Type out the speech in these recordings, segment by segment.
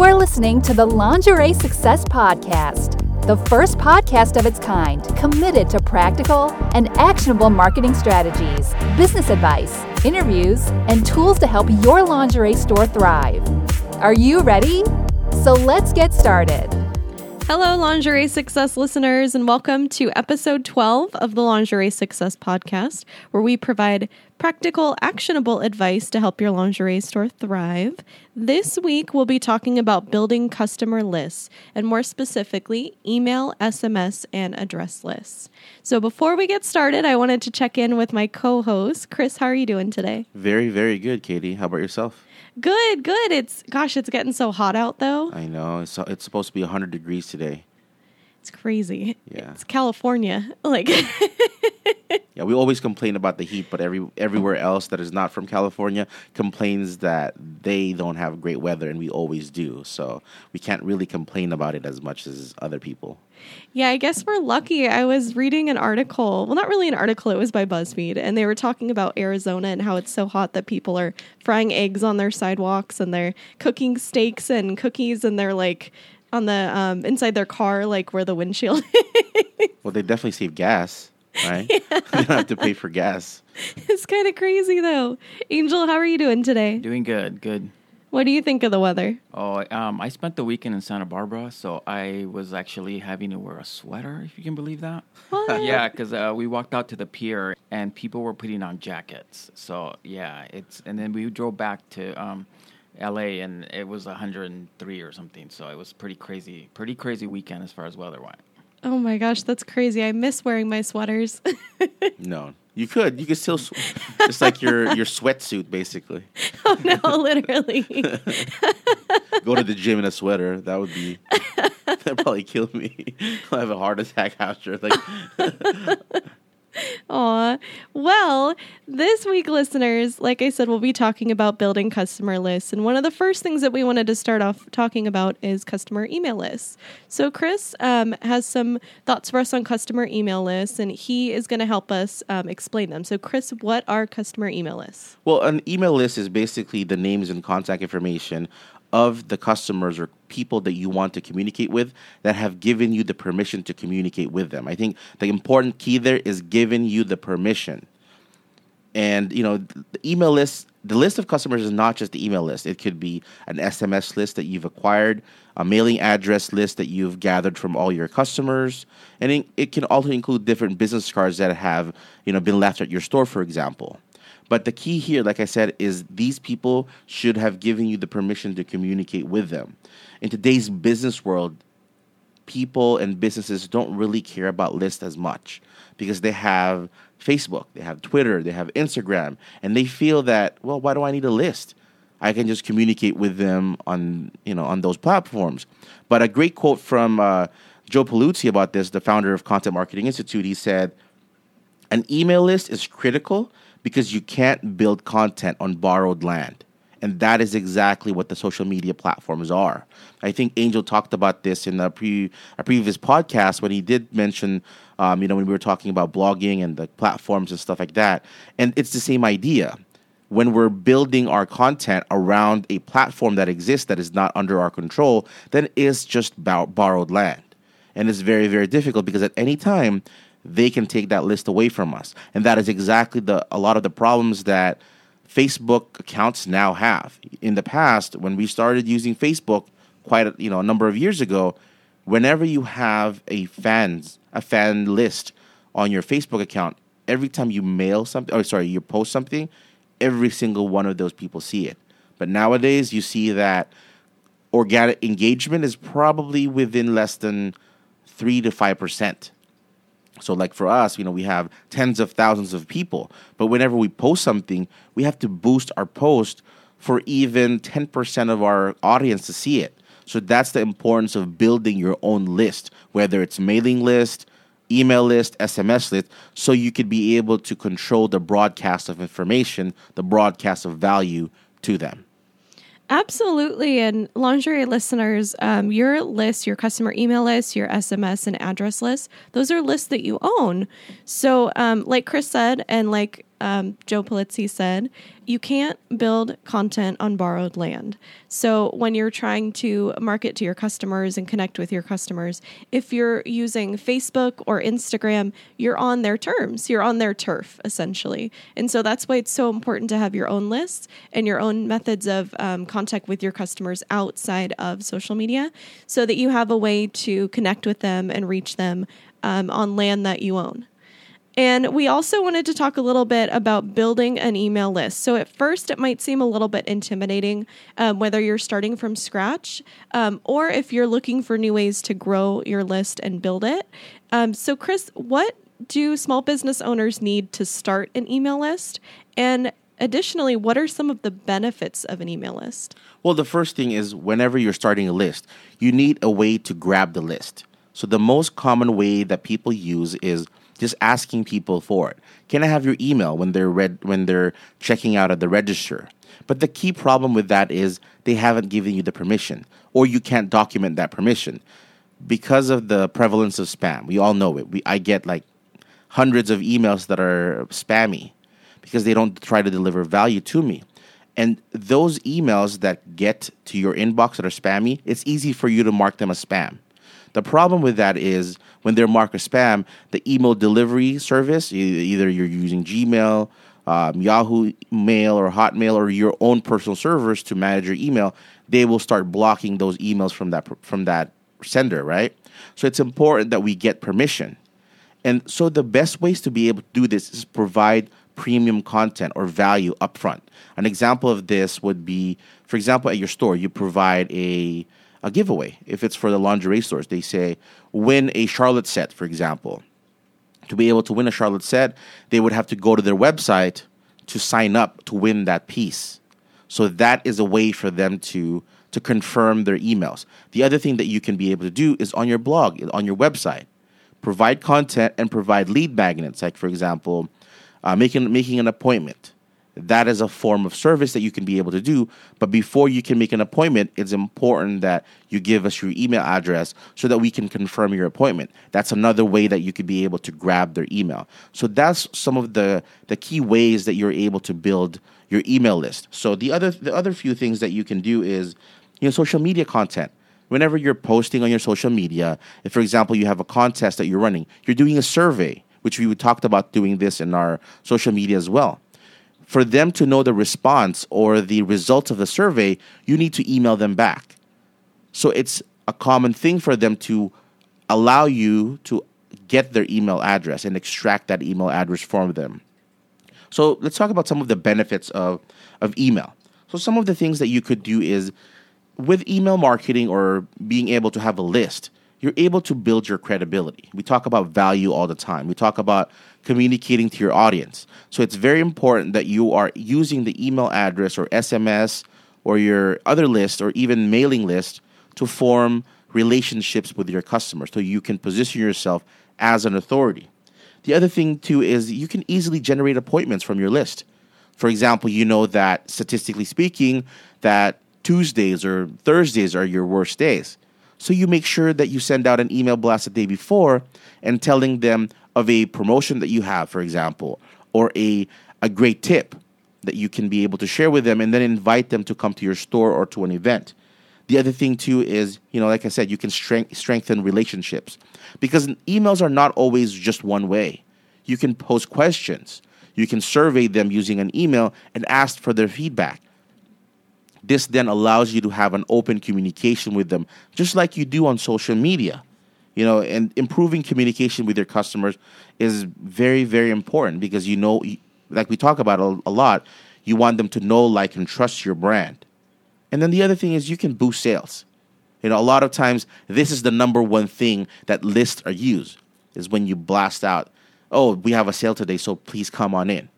You are listening to the Lingerie Success Podcast, the first podcast of its kind committed to practical and actionable marketing strategies, business advice, interviews, and tools to help your lingerie store thrive. Are you ready? So let's get started. Hello, Lingerie Success listeners, and welcome to episode 12 of the Lingerie Success Podcast, where we provide practical, actionable advice to help your lingerie store thrive. This week, we'll be talking about building customer lists, and more specifically, email, SMS, and address lists. So, before we get started, I wanted to check in with my co host, Kris. How are you doing today? Very, very good, Katie. How about yourself? Good, good. It's gosh, it's getting so hot out though. I know it's it's supposed to be 100 degrees today. It's crazy. Yeah. It's California. Like we always complain about the heat, but every everywhere else that is not from California complains that they don't have great weather, and we always do. So we can't really complain about it as much as other people. Yeah, I guess we're lucky. I was reading an article. Well, not really an article, it was by BuzzFeed, and they were talking about Arizona and how it's so hot that people are frying eggs on their sidewalks and they're cooking steaks and cookies and they're like on the um, inside their car, like where the windshield is. Well, they definitely save gas, right? you don't have to pay for gas. it's kind of crazy though. Angel, how are you doing today? Doing good, good. What do you think of the weather? Oh, um, I spent the weekend in Santa Barbara, so I was actually having to wear a sweater, if you can believe that. What? yeah, because uh, we walked out to the pier and people were putting on jackets. So yeah, it's and then we drove back to um, L.A. and it was 103 or something. So it was pretty crazy, pretty crazy weekend as far as weather went. Oh my gosh, that's crazy. I miss wearing my sweaters. No, you could. You could still, sw- just like your your sweatsuit, basically. oh no, literally. Go to the gym in a sweater. That would be. That'd probably kill me. I'll have a heart attack after. Like, Aw. Well, this week, listeners, like I said, we'll be talking about building customer lists. And one of the first things that we wanted to start off talking about is customer email lists. So, Kris um, has some thoughts for us on customer email lists, and he is going to help us um, explain them. So, Kris, what are customer email lists? Well, an email list is basically the names and contact information of the customers or people that you want to communicate with that have given you the permission to communicate with them. I think the important key there is giving you the permission. And you know, the email list, the list of customers is not just the email list. It could be an SMS list that you've acquired, a mailing address list that you've gathered from all your customers, and it, it can also include different business cards that have you know been left at your store, for example. But the key here, like I said, is these people should have given you the permission to communicate with them. In today's business world, people and businesses don't really care about lists as much because they have Facebook, they have Twitter, they have Instagram, and they feel that, well, why do I need a list? I can just communicate with them on, you know, on those platforms. But a great quote from uh, Joe Pulizzi about this, the founder of Content Marketing Institute, he said, an email list is critical because you can't build content on borrowed land. And that is exactly what the social media platforms are. I think Angel talked about this in a, pre, a previous podcast when he did mention, um, you know, when we were talking about blogging and the platforms and stuff like that. And it's the same idea. When we're building our content around a platform that exists that is not under our control, then it's just borrowed land. And it's very, very difficult because at any time, they can take that list away from us. And that is exactly the a lot of the problems that Facebook accounts now have. In the past, when we started using Facebook quite a, you know a number of years ago, whenever you have a fans a fan list on your Facebook account, every time you mail something or sorry, you post something, every single one of those people see it. But nowadays you see that organic engagement is probably within less than 3 to 5%. So, like for us, you know, we have tens of thousands of people, but whenever we post something, we have to boost our post for even 10% of our audience to see it. So, that's the importance of building your own list, whether it's mailing list, email list, SMS list, so you could be able to control the broadcast of information, the broadcast of value to them. Absolutely. And lingerie listeners, um, your list, your customer email list, your SMS and address list, those are lists that you own. So, um, like Chris said, and like um, Joe Pulizzi said, you can't build content on borrowed land. So when you're trying to market to your customers and connect with your customers, if you're using Facebook or Instagram, you're on their terms, you're on their turf, essentially. And so that's why it's so important to have your own lists and your own methods of um, contact with your customers outside of social media so that you have a way to connect with them and reach them um, on land that you own. And we also wanted to talk a little bit about building an email list. So, at first, it might seem a little bit intimidating, um, whether you're starting from scratch um, or if you're looking for new ways to grow your list and build it. Um, so, Kris, what do small business owners need to start an email list? And additionally, what are some of the benefits of an email list? Well, the first thing is whenever you're starting a list, you need a way to grab the list. So, the most common way that people use is just asking people for it. Can I have your email when they're read when they're checking out at the register? But the key problem with that is they haven't given you the permission, or you can't document that permission because of the prevalence of spam. We all know it. We, I get like hundreds of emails that are spammy because they don't try to deliver value to me. And those emails that get to your inbox that are spammy, it's easy for you to mark them as spam. The problem with that is when they're marked as spam, the email delivery service, either you're using Gmail, um, Yahoo Mail, or Hotmail, or your own personal servers to manage your email, they will start blocking those emails from that from that sender, right? So it's important that we get permission. And so the best ways to be able to do this is provide premium content or value upfront. An example of this would be, for example, at your store, you provide a a giveaway. If it's for the lingerie stores, they say win a Charlotte set, for example. To be able to win a Charlotte set, they would have to go to their website to sign up to win that piece. So that is a way for them to to confirm their emails. The other thing that you can be able to do is on your blog, on your website, provide content and provide lead magnets. Like for example, uh, making making an appointment that is a form of service that you can be able to do. But before you can make an appointment, it's important that you give us your email address so that we can confirm your appointment. That's another way that you could be able to grab their email. So that's some of the, the key ways that you're able to build your email list. So the other the other few things that you can do is you know social media content. Whenever you're posting on your social media, if for example you have a contest that you're running, you're doing a survey, which we talked about doing this in our social media as well for them to know the response or the results of the survey, you need to email them back. So it's a common thing for them to allow you to get their email address and extract that email address from them. So let's talk about some of the benefits of, of email. So some of the things that you could do is with email marketing or being able to have a list, you're able to build your credibility. We talk about value all the time. We talk about communicating to your audience. So it's very important that you are using the email address or SMS or your other list or even mailing list to form relationships with your customers so you can position yourself as an authority. The other thing too is you can easily generate appointments from your list. For example, you know that statistically speaking that Tuesdays or Thursdays are your worst days. So you make sure that you send out an email blast the day before and telling them of a promotion that you have, for example, or a, a great tip that you can be able to share with them and then invite them to come to your store or to an event. The other thing too is, you know, like I said, you can strength, strengthen relationships because emails are not always just one way. You can post questions. You can survey them using an email and ask for their feedback. This then allows you to have an open communication with them, just like you do on social media. You know, and improving communication with your customers is very, very important because you know, like we talk about a, lot, you want them to know, like, and trust your brand. And then the other thing is you can boost sales. You know, a lot of times this is the number one thing that lists are used is when you blast out, oh, we have a sale today, so please come on in.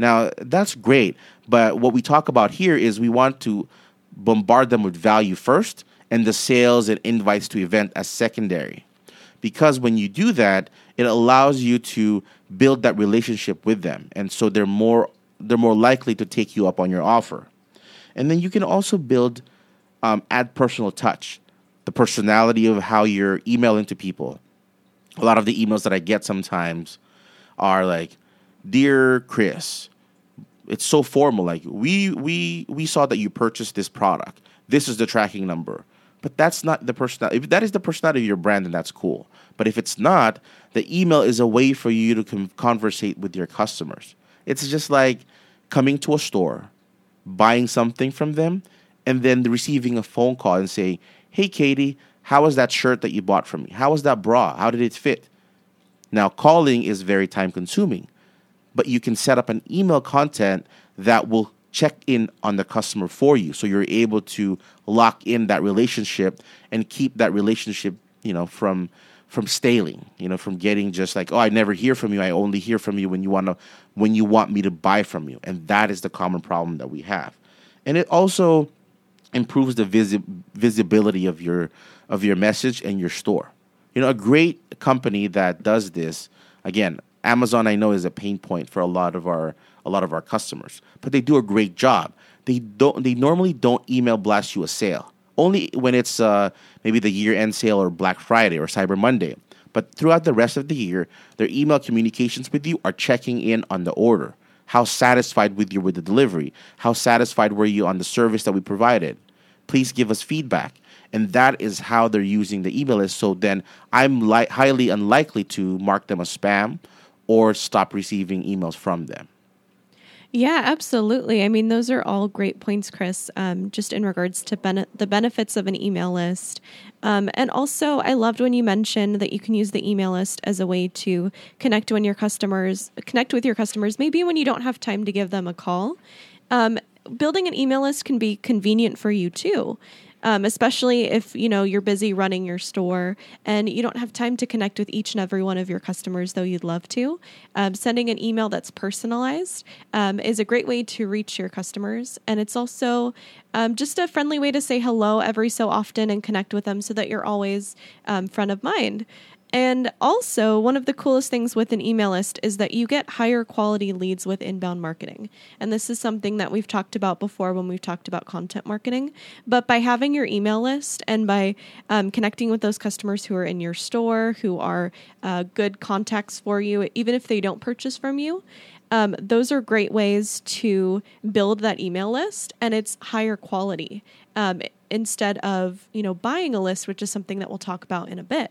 Now, that's great, but what we talk about here is we want to bombard them with value first and the sales and invites to event as secondary. Because when you do that, it allows you to build that relationship with them. And so they're more they're more likely to take you up on your offer. And then you can also build um, add personal touch, the personality of how you're emailing to people. A lot of the emails that I get sometimes are like, dear Kris, it's so formal. Like we we we saw that you purchased this product. This is the tracking number. But that's not the personality. If that is the personality of your brand, then that's cool. But if it's not, the email is a way for you to com- conversate with your customers. It's just like coming to a store, buying something from them, and then receiving a phone call and saying, "Hey, Katie, how was that shirt that you bought from me? How was that bra? How did it fit?" Now, calling is very time consuming, but you can set up an email content that will check in on the customer for you so you're able to lock in that relationship and keep that relationship, you know, from from staling, you know, from getting just like, oh, I never hear from you. I only hear from you when you want to when you want me to buy from you. And that is the common problem that we have. And it also improves the visi- visibility of your of your message and your store. You know, a great company that does this, again, Amazon I know is a pain point for a lot of our a lot of our customers, but they do a great job. They don't they normally don't email blast you a sale. Only when it's uh, maybe the year end sale or Black Friday or Cyber Monday. But throughout the rest of the year, their email communications with you are checking in on the order. How satisfied with you with the delivery? How satisfied were you on the service that we provided? Please give us feedback and that is how they're using the email list. So then I'm li- highly unlikely to mark them as spam or stop receiving emails from them. Yeah, absolutely. I mean, those are all great points, Kris, um, just in regards to bene- the benefits of an email list. Um, and also, I loved when you mentioned that you can use the email list as a way to connect when your customers connect with your customers, maybe when you don't have time to give them a call. Um, building an email list can be convenient for you too um, especially if you know you're busy running your store and you don't have time to connect with each and every one of your customers, though you'd love to. Um, sending an email that's personalized um, is a great way to reach your customers, and it's also um, just a friendly way to say hello every so often and connect with them so that you're always um, front of mind. And also, one of the coolest things with an email list is that you get higher quality leads with inbound marketing. And this is something that we've talked about before when we've talked about content marketing. But by having your email list and by um, connecting with those customers who are in your store, who are uh, good contacts for you, even if they don't purchase from you, um, those are great ways to build that email list and it's higher quality um, instead of you know buying a list which is something that we'll talk about in a bit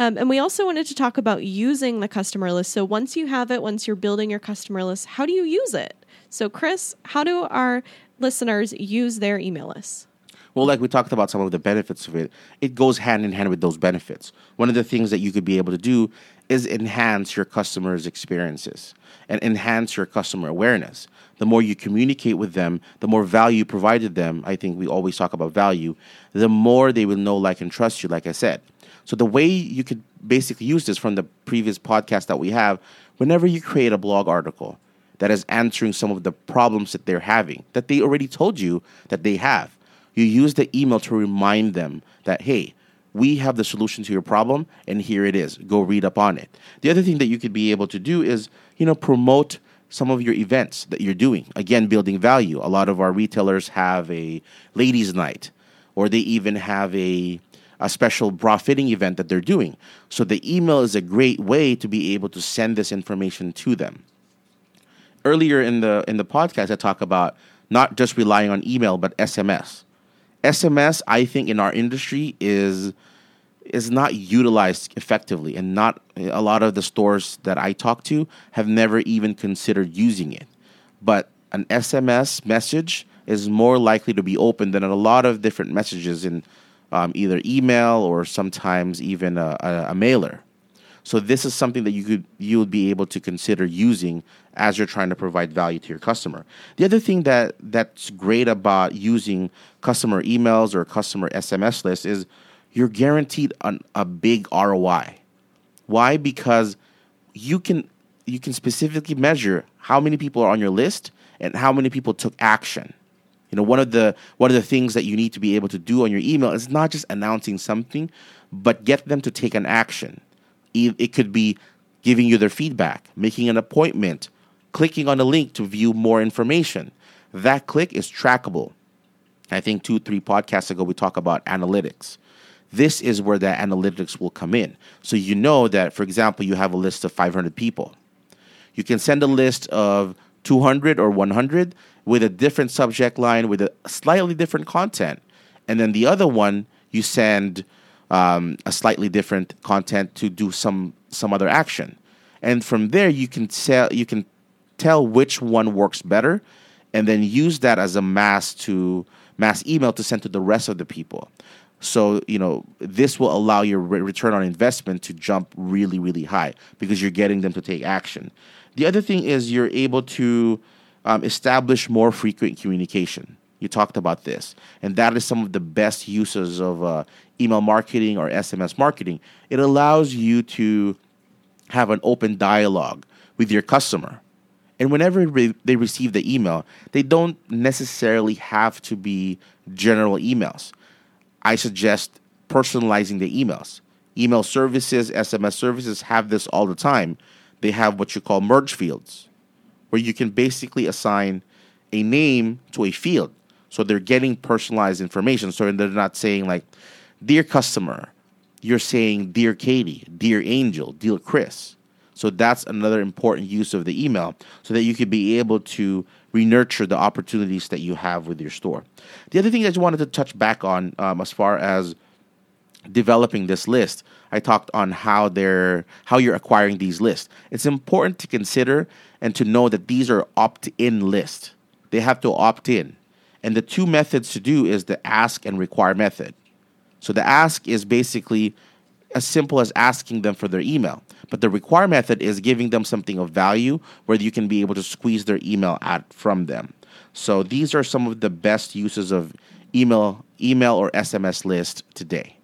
um, and we also wanted to talk about using the customer list. So once you have it, once you're building your customer list, how do you use it? So, Kris, how do our listeners use their email list? Well, like we talked about some of the benefits of it, it goes hand in hand with those benefits. One of the things that you could be able to do is enhance your customers' experiences and enhance your customer awareness. The more you communicate with them, the more value provided them. I think we always talk about value. The more they will know, like, and trust you, like I said. So the way you could basically use this from the previous podcast that we have, whenever you create a blog article that is answering some of the problems that they're having, that they already told you that they have, you use the email to remind them that, hey, we have the solution to your problem and here it is. Go read up on it. The other thing that you could be able to do is, you know, promote some of your events that you're doing. Again, building value. A lot of our retailers have a ladies' night or they even have a a special bra fitting event that they're doing. So the email is a great way to be able to send this information to them. Earlier in the in the podcast, I talk about not just relying on email but SMS. SMS, I think, in our industry is is not utilized effectively, and not a lot of the stores that I talk to have never even considered using it. But an SMS message is more likely to be open than a lot of different messages in um, either email or sometimes even a, a, a mailer. So this is something that you could you would be able to consider using as you're trying to provide value to your customer. The other thing that that's great about using customer emails or customer SMS lists is you're guaranteed an, a big ROI. Why? Because you can you can specifically measure how many people are on your list and how many people took action. You know, one of the one of the things that you need to be able to do on your email is not just announcing something, but get them to take an action. It could be giving you their feedback, making an appointment, clicking on a link to view more information. That click is trackable. I think two, three podcasts ago we talked about analytics. This is where that analytics will come in. So you know that, for example, you have a list of 500 people. You can send a list of 200 or 100 with a different subject line with a slightly different content. And then the other one, you send um, a slightly different content to do some some other action. And from there, you can tell you can tell which one works better, and then use that as a mass to mass email to send to the rest of the people. So you know this will allow your re- return on investment to jump really really high because you're getting them to take action. The other thing is you're able to um, establish more frequent communication. You talked about this, and that is some of the best uses of uh, email marketing or SMS marketing. It allows you to have an open dialogue with your customer. And whenever re- they receive the email, they don't necessarily have to be general emails. I suggest personalizing the emails. Email services, SMS services have this all the time. They have what you call merge fields, where you can basically assign a name to a field. So they're getting personalized information. So they're not saying, like, Dear customer, you're saying Dear Katie, Dear Angel, Dear Kris. So that's another important use of the email so that you could be able to renurture the opportunities that you have with your store. The other thing that I wanted to touch back on um, as far as developing this list, I talked on how they're how you're acquiring these lists. It's important to consider and to know that these are opt-in lists. They have to opt in. And the two methods to do is the ask and require method. So the ask is basically as simple as asking them for their email. But the require method is giving them something of value where you can be able to squeeze their email out from them. So these are some of the best uses of email email or SMS list today.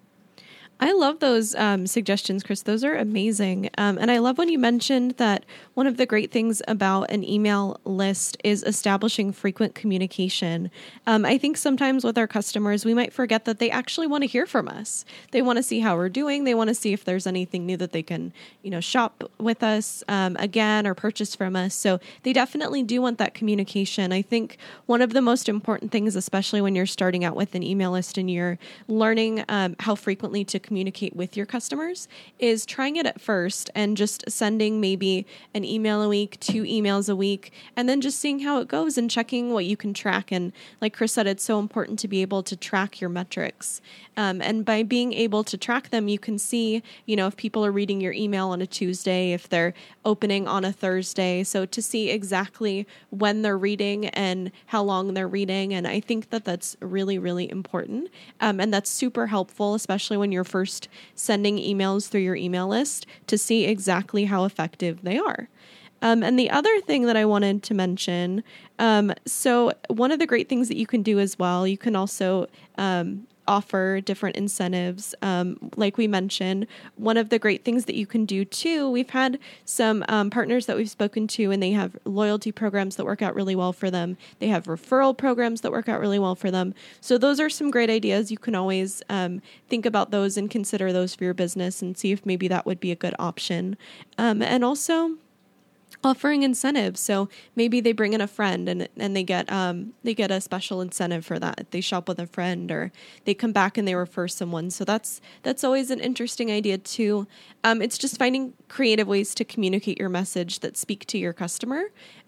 I love those um, suggestions, Kris. Those are amazing. Um, and I love when you mentioned that one of the great things about an email list is establishing frequent communication. Um, I think sometimes with our customers, we might forget that they actually want to hear from us. They want to see how we're doing. They want to see if there's anything new that they can, you know, shop with us um, again or purchase from us. So they definitely do want that communication. I think one of the most important things, especially when you're starting out with an email list and you're learning um, how frequently to communicate with your customers is trying it at first and just sending maybe an email a week, two emails a week, and then just seeing how it goes and checking what you can track. And like Kris said, it's so important to be able to track your metrics. Um, and by being able to track them, you can see, you know, if people are reading your email on a Tuesday, if they're opening on a Thursday. So to see exactly when they're reading and how long they're reading. And I think that that's really, really important. Um, and that's super helpful, especially when you're first sending emails through your email list to see exactly how effective they are. Um, and the other thing that I wanted to mention um, so, one of the great things that you can do as well, you can also um, offer different incentives. Um, like we mentioned, one of the great things that you can do too, we've had some um, partners that we've spoken to, and they have loyalty programs that work out really well for them. They have referral programs that work out really well for them. So, those are some great ideas. You can always um, think about those and consider those for your business and see if maybe that would be a good option. Um, and also, offering incentives. So maybe they bring in a friend and and they get um they get a special incentive for that. They shop with a friend or they come back and they refer someone. So that's that's always an interesting idea too. Um, it's just finding creative ways to communicate your message that speak to your customer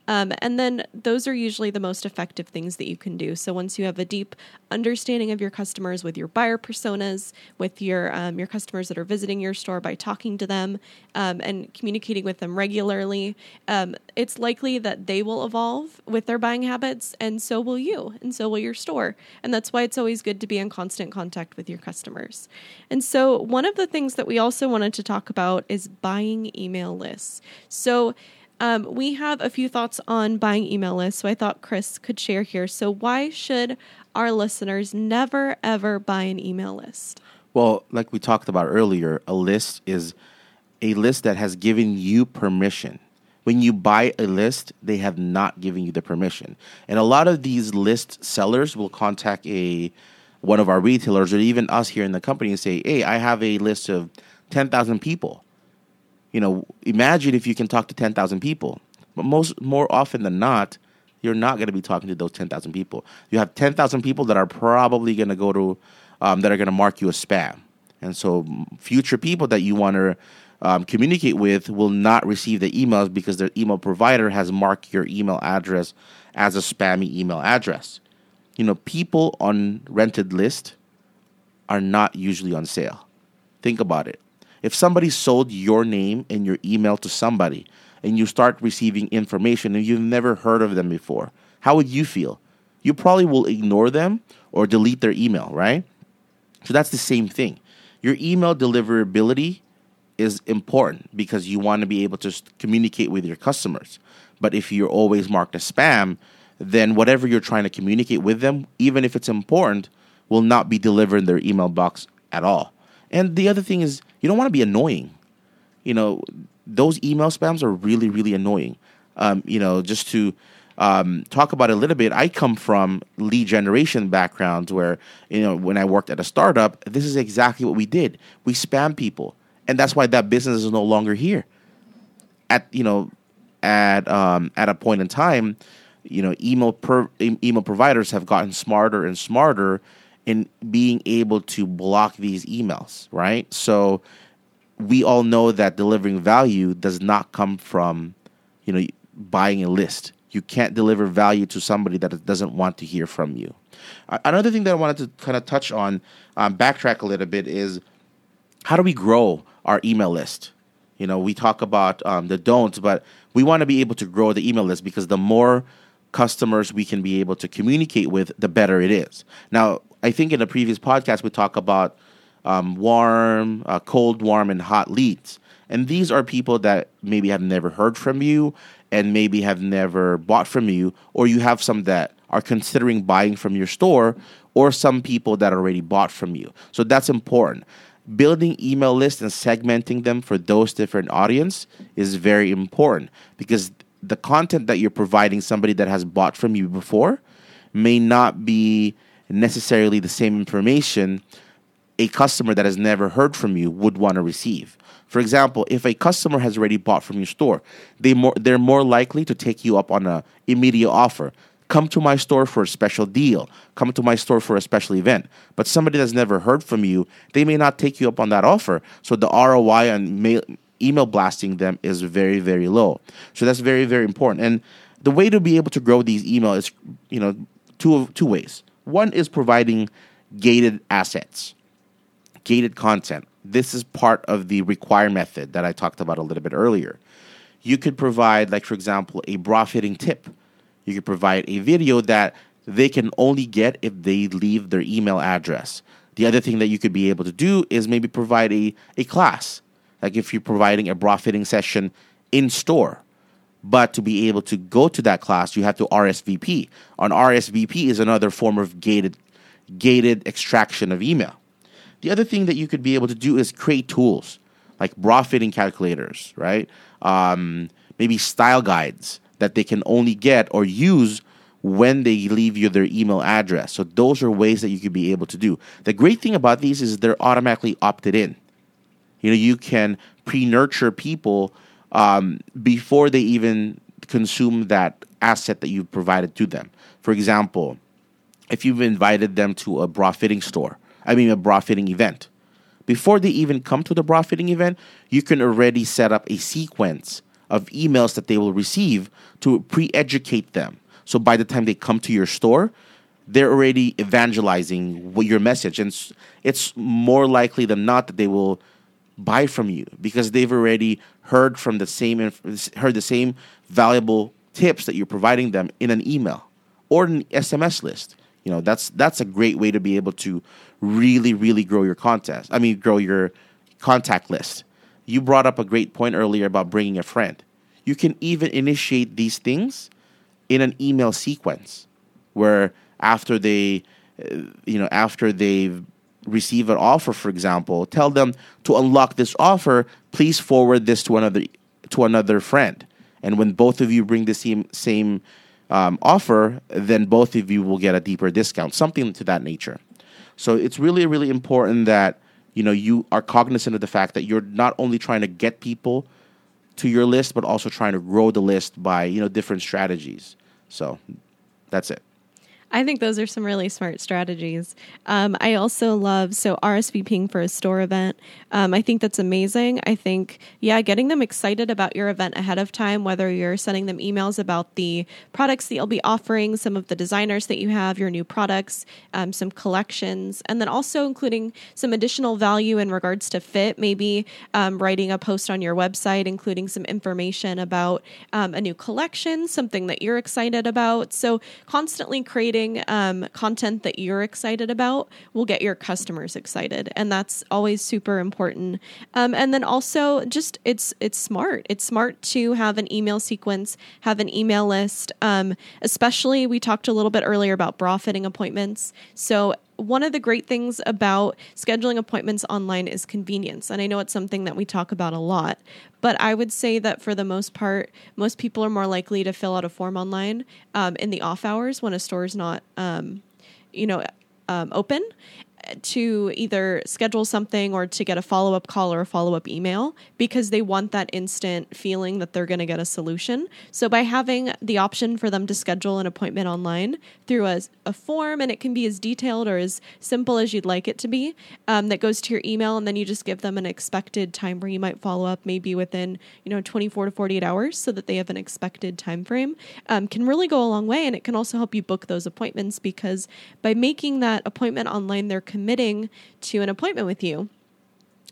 um, and then those are usually the most effective things that you can do. So once you have a deep understanding of your customers with your buyer personas, with your um, your customers that are visiting your store by talking to them um, and communicating with them regularly, um, it's likely that they will evolve with their buying habits, and so will you, and so will your store. And that's why it's always good to be in constant contact with your customers. And so one of the things that we also wanted to talk about is buying email lists. So um, we have a few thoughts on buying email lists, so I thought Kris could share here. So, why should our listeners never ever buy an email list? Well, like we talked about earlier, a list is a list that has given you permission. When you buy a list, they have not given you the permission. And a lot of these list sellers will contact a one of our retailers or even us here in the company and say, "Hey, I have a list of 10,000 people you know, imagine if you can talk to 10,000 people. But most more often than not, you're not going to be talking to those 10,000 people. You have 10,000 people that are probably going to go to um, that are going to mark you as spam. And so future people that you want to um, communicate with will not receive the emails because their email provider has marked your email address as a spammy email address. You know, people on rented list are not usually on sale. Think about it. If somebody sold your name and your email to somebody and you start receiving information and you've never heard of them before, how would you feel? You probably will ignore them or delete their email, right? So that's the same thing. Your email deliverability is important because you want to be able to communicate with your customers. But if you're always marked as spam, then whatever you're trying to communicate with them, even if it's important, will not be delivered in their email box at all. And the other thing is, you don't want to be annoying. You know, those email spams are really, really annoying. Um, you know, just to um, talk about it a little bit, I come from lead generation backgrounds where, you know, when I worked at a startup, this is exactly what we did. We spam people. And that's why that business is no longer here. At, you know, at, um, at a point in time, you know, email, per, email providers have gotten smarter and smarter in being able to block these emails, right? So we all know that delivering value does not come from, you know, buying a list. You can't deliver value to somebody that doesn't want to hear from you. Another thing that I wanted to kind of touch on, um, backtrack a little bit, is how do we grow our email list? You know, we talk about um, the don'ts, but we want to be able to grow the email list because the more customers we can be able to communicate with, the better it is. Now, I think in a previous podcast we talk about um, warm, uh, cold, warm, and hot leads, and these are people that maybe have never heard from you and maybe have never bought from you, or you have some that are considering buying from your store, or some people that already bought from you. So that's important. Building email lists and segmenting them for those different audience is very important because the content that you're providing somebody that has bought from you before may not be necessarily the same information a customer that has never heard from you would want to receive. For example, if a customer has already bought from your store, they more, they're more likely to take you up on an immediate offer. Come to my store for a special deal. Come to my store for a special event. But somebody that's never heard from you, they may not take you up on that offer. So the ROI on mail, email blasting them is very, very low. So that's very, very important. And the way to be able to grow these email is, you know, two two ways. One is providing gated assets, gated content. This is part of the require method that I talked about a little bit earlier. You could provide, like, for example, a bra fitting tip. You could provide a video that they can only get if they leave their email address. The other thing that you could be able to do is maybe provide a, a class. Like if you're providing a bra fitting session in store, but to be able to go to that class, you have to RSVP. An RSVP is another form of gated gated extraction of email. The other thing that you could be able to do is create tools like bra fitting calculators, right? Um, maybe style guides that they can only get or use when they leave you their email address. So those are ways that you could be able to do. The great thing about these is they're automatically opted in. You know, you can pre-nurture people um, before they even consume that asset that you've provided to them. For example, if you've invited them to a bra fitting store, I mean, a bra fitting event, before they even come to the bra fitting event, you can already set up a sequence of emails that they will receive to pre educate them. So by the time they come to your store, they're already evangelizing your message. And it's more likely than not that they will buy from you because they've already heard from the same heard the same valuable tips that you're providing them in an email or an SMS list. You know, that's that's a great way to be able to really really grow your contest. I mean, grow your contact list. You brought up a great point earlier about bringing a friend. You can even initiate these things in an email sequence where after they uh, you know, after they've receive an offer, for example, tell them to unlock this offer, please forward this to another to another friend. And when both of you bring the same same um, offer, then both of you will get a deeper discount, something to that nature. So it's really really important that you know you are cognizant of the fact that you're not only trying to get people to your list, but also trying to grow the list by you know different strategies. So that's it. I think those are some really smart strategies. Um, I also love so RSVPing for a store event. Um, I think that's amazing. I think yeah, getting them excited about your event ahead of time, whether you're sending them emails about the products that you'll be offering, some of the designers that you have, your new products, um, some collections, and then also including some additional value in regards to fit. Maybe um, writing a post on your website, including some information about um, a new collection, something that you're excited about. So constantly creating creating um, content that you're excited about will get your customers excited, and that's always super important. Um, and then also, just it's it's smart. It's smart to have an email sequence, have an email list. Um, especially, we talked a little bit earlier about bra fitting appointments. So one of the great things about scheduling appointments online is convenience. And I know it's something that we talk about a lot, but I would say that for the most part, most people are more likely to fill out a form online um, in the off hours when a store is not, um, you know, um, open to either schedule something or to get a follow up call or a follow up email because they want that instant feeling that they're going to get a solution. So, by having the option for them to schedule an appointment online through a, a form, and it can be as detailed or as simple as you'd like it to be, um, that goes to your email, and then you just give them an expected time where you might follow up maybe within you know 24 to 48 hours so that they have an expected time frame, um, can really go a long way. And it can also help you book those appointments because by making that appointment online, they're committing to an appointment with you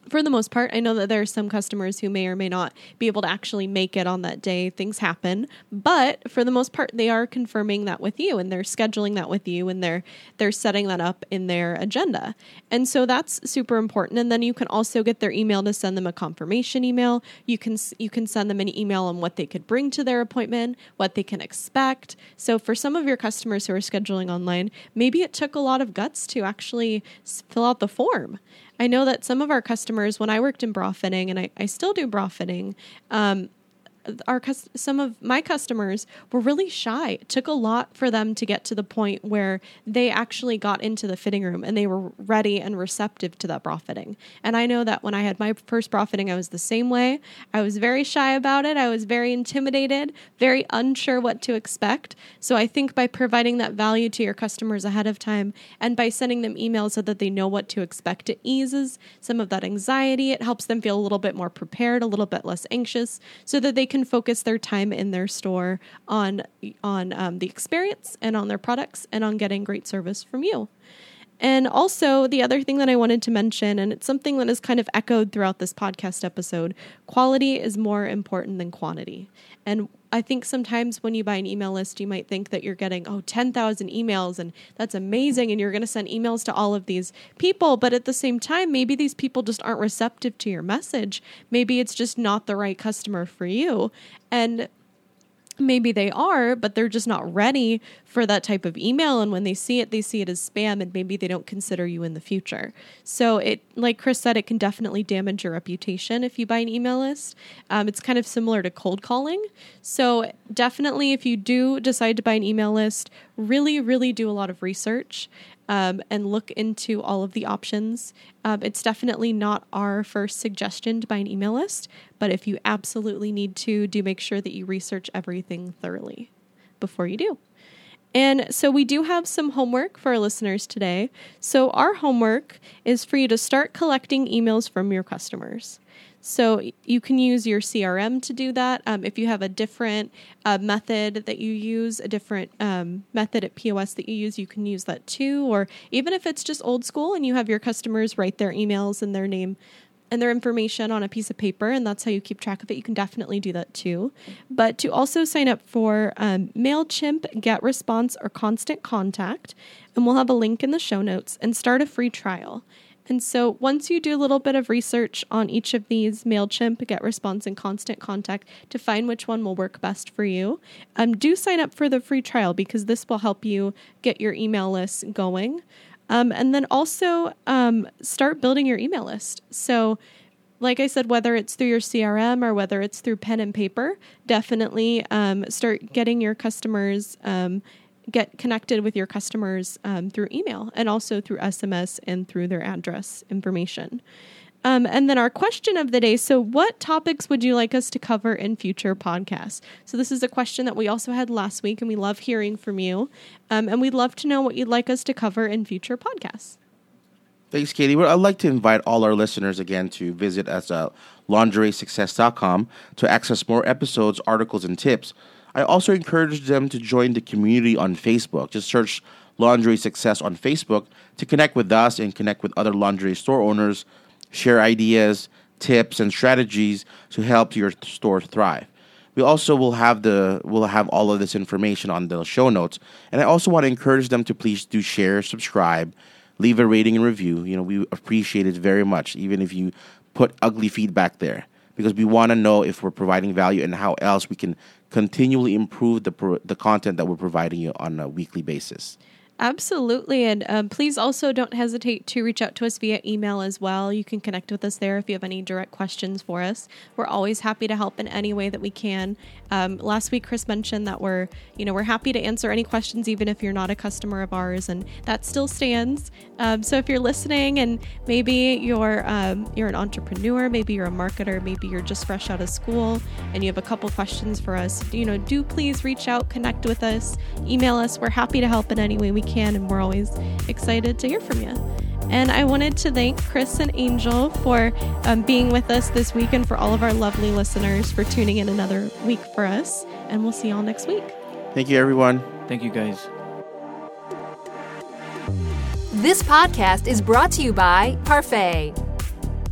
for the most part, I know that there are some customers who may or may not be able to actually make it on that day. Things happen, but for the most part, they are confirming that with you, and they're scheduling that with you, and they're they're setting that up in their agenda. And so that's super important. And then you can also get their email to send them a confirmation email. You can you can send them an email on what they could bring to their appointment, what they can expect. So for some of your customers who are scheduling online, maybe it took a lot of guts to actually fill out the form. I know that some of our customers, when I worked in bra fitting, and I, I still do bra fitting, um, our some of my customers were really shy. It took a lot for them to get to the point where they actually got into the fitting room and they were ready and receptive to that bra fitting. And I know that when I had my first bra fitting, I was the same way. I was very shy about it. I was very intimidated, very unsure what to expect. So I think by providing that value to your customers ahead of time and by sending them emails so that they know what to expect, it eases some of that anxiety. It helps them feel a little bit more prepared, a little bit less anxious, so that they can can focus their time in their store on on um, the experience and on their products and on getting great service from you. And also, the other thing that I wanted to mention, and it's something that is kind of echoed throughout this podcast episode quality is more important than quantity. And I think sometimes when you buy an email list, you might think that you're getting, oh, 10,000 emails and that's amazing. And you're going to send emails to all of these people. But at the same time, maybe these people just aren't receptive to your message. Maybe it's just not the right customer for you. And maybe they are, but they're just not ready for that type of email. And when they see it, they see it as spam and maybe they don't consider you in the future. So it, like Kris said, it can definitely damage your reputation if you buy an email list. Um, it's kind of similar to cold calling. So definitely, if you do decide to buy an email list, really, really do a lot of research um, and look into all of the options. Um, it's definitely not our first suggestion to buy an email list, but if you absolutely need to, do make sure that you research everything thoroughly before you do. And so we do have some homework for our listeners today. So, our homework is for you to start collecting emails from your customers. So you can use your CRM to do that. Um, if you have a different uh, method that you use, a different um, method at POS that you use, you can use that too. Or even if it's just old school and you have your customers write their emails and their name and their information on a piece of paper, and that's how you keep track of it. You can definitely do that too. But to also sign up for um, MailChimp, GetResponse, or Constant Contact, and we'll have a link in the show notes, and start a free trial. And so once you do a little bit of research on each of these MailChimp, GetResponse, and Constant Contact to find which one will work best for you, um, do sign up for the free trial because this will help you get your email list going. Um, and then also um, start building your email list. So, like I said, whether it's through your CRM or whether it's through pen and paper, definitely um, start getting your customers um, get connected with your customers um, through email and also through SMS and through their address information. Um, and then our question of the day. So, what topics would you like us to cover in future podcasts? So, this is a question that we also had last week, and we love hearing from you. Um, and we'd love to know what you'd like us to cover in future podcasts. Thanks, Katie. Well, I'd like to invite all our listeners again to visit us at lingeriesuccess.com to access more episodes, articles, and tips. I also encourage them to join the community on Facebook. Just search Lingerie Success on Facebook to connect with us and connect with other lingerie store owners share ideas, tips, and strategies to help your store thrive. We also will have the will have all of this information on the show notes. And I also want to encourage them to please do share, subscribe, leave a rating and review. You know, we appreciate it very much, even if you put ugly feedback there, because we want to know if we're providing value and how else we can continually improve the the content that we're providing you on a weekly basis. Absolutely. And um, please also don't hesitate to reach out to us via email as well. You can connect with us there if you have any direct questions for us. We're always happy to help in any way that we can. Um, last week, Kris mentioned that we're, you know, we're happy to answer any questions, even if you're not a customer of ours, and that still stands. Um, so if you're listening and maybe you're um, you're an entrepreneur, maybe you're a marketer, maybe you're just fresh out of school, and you have a couple questions for us, you know, do please reach out, connect with us, email us. We're happy to help in any way we can, and we're always excited to hear from you. And I wanted to thank Kris and Angel for um, being with us this week and for all of our lovely listeners for tuning in another week for us. And we'll see y'all next week. Thank you, everyone. Thank you, guys. This podcast is brought to you by Parfait.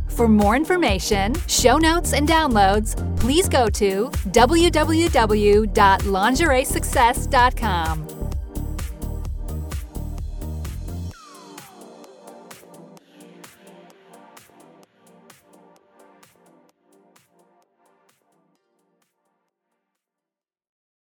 For more information, show notes, and downloads, please go to www.lingeriesuccess.com.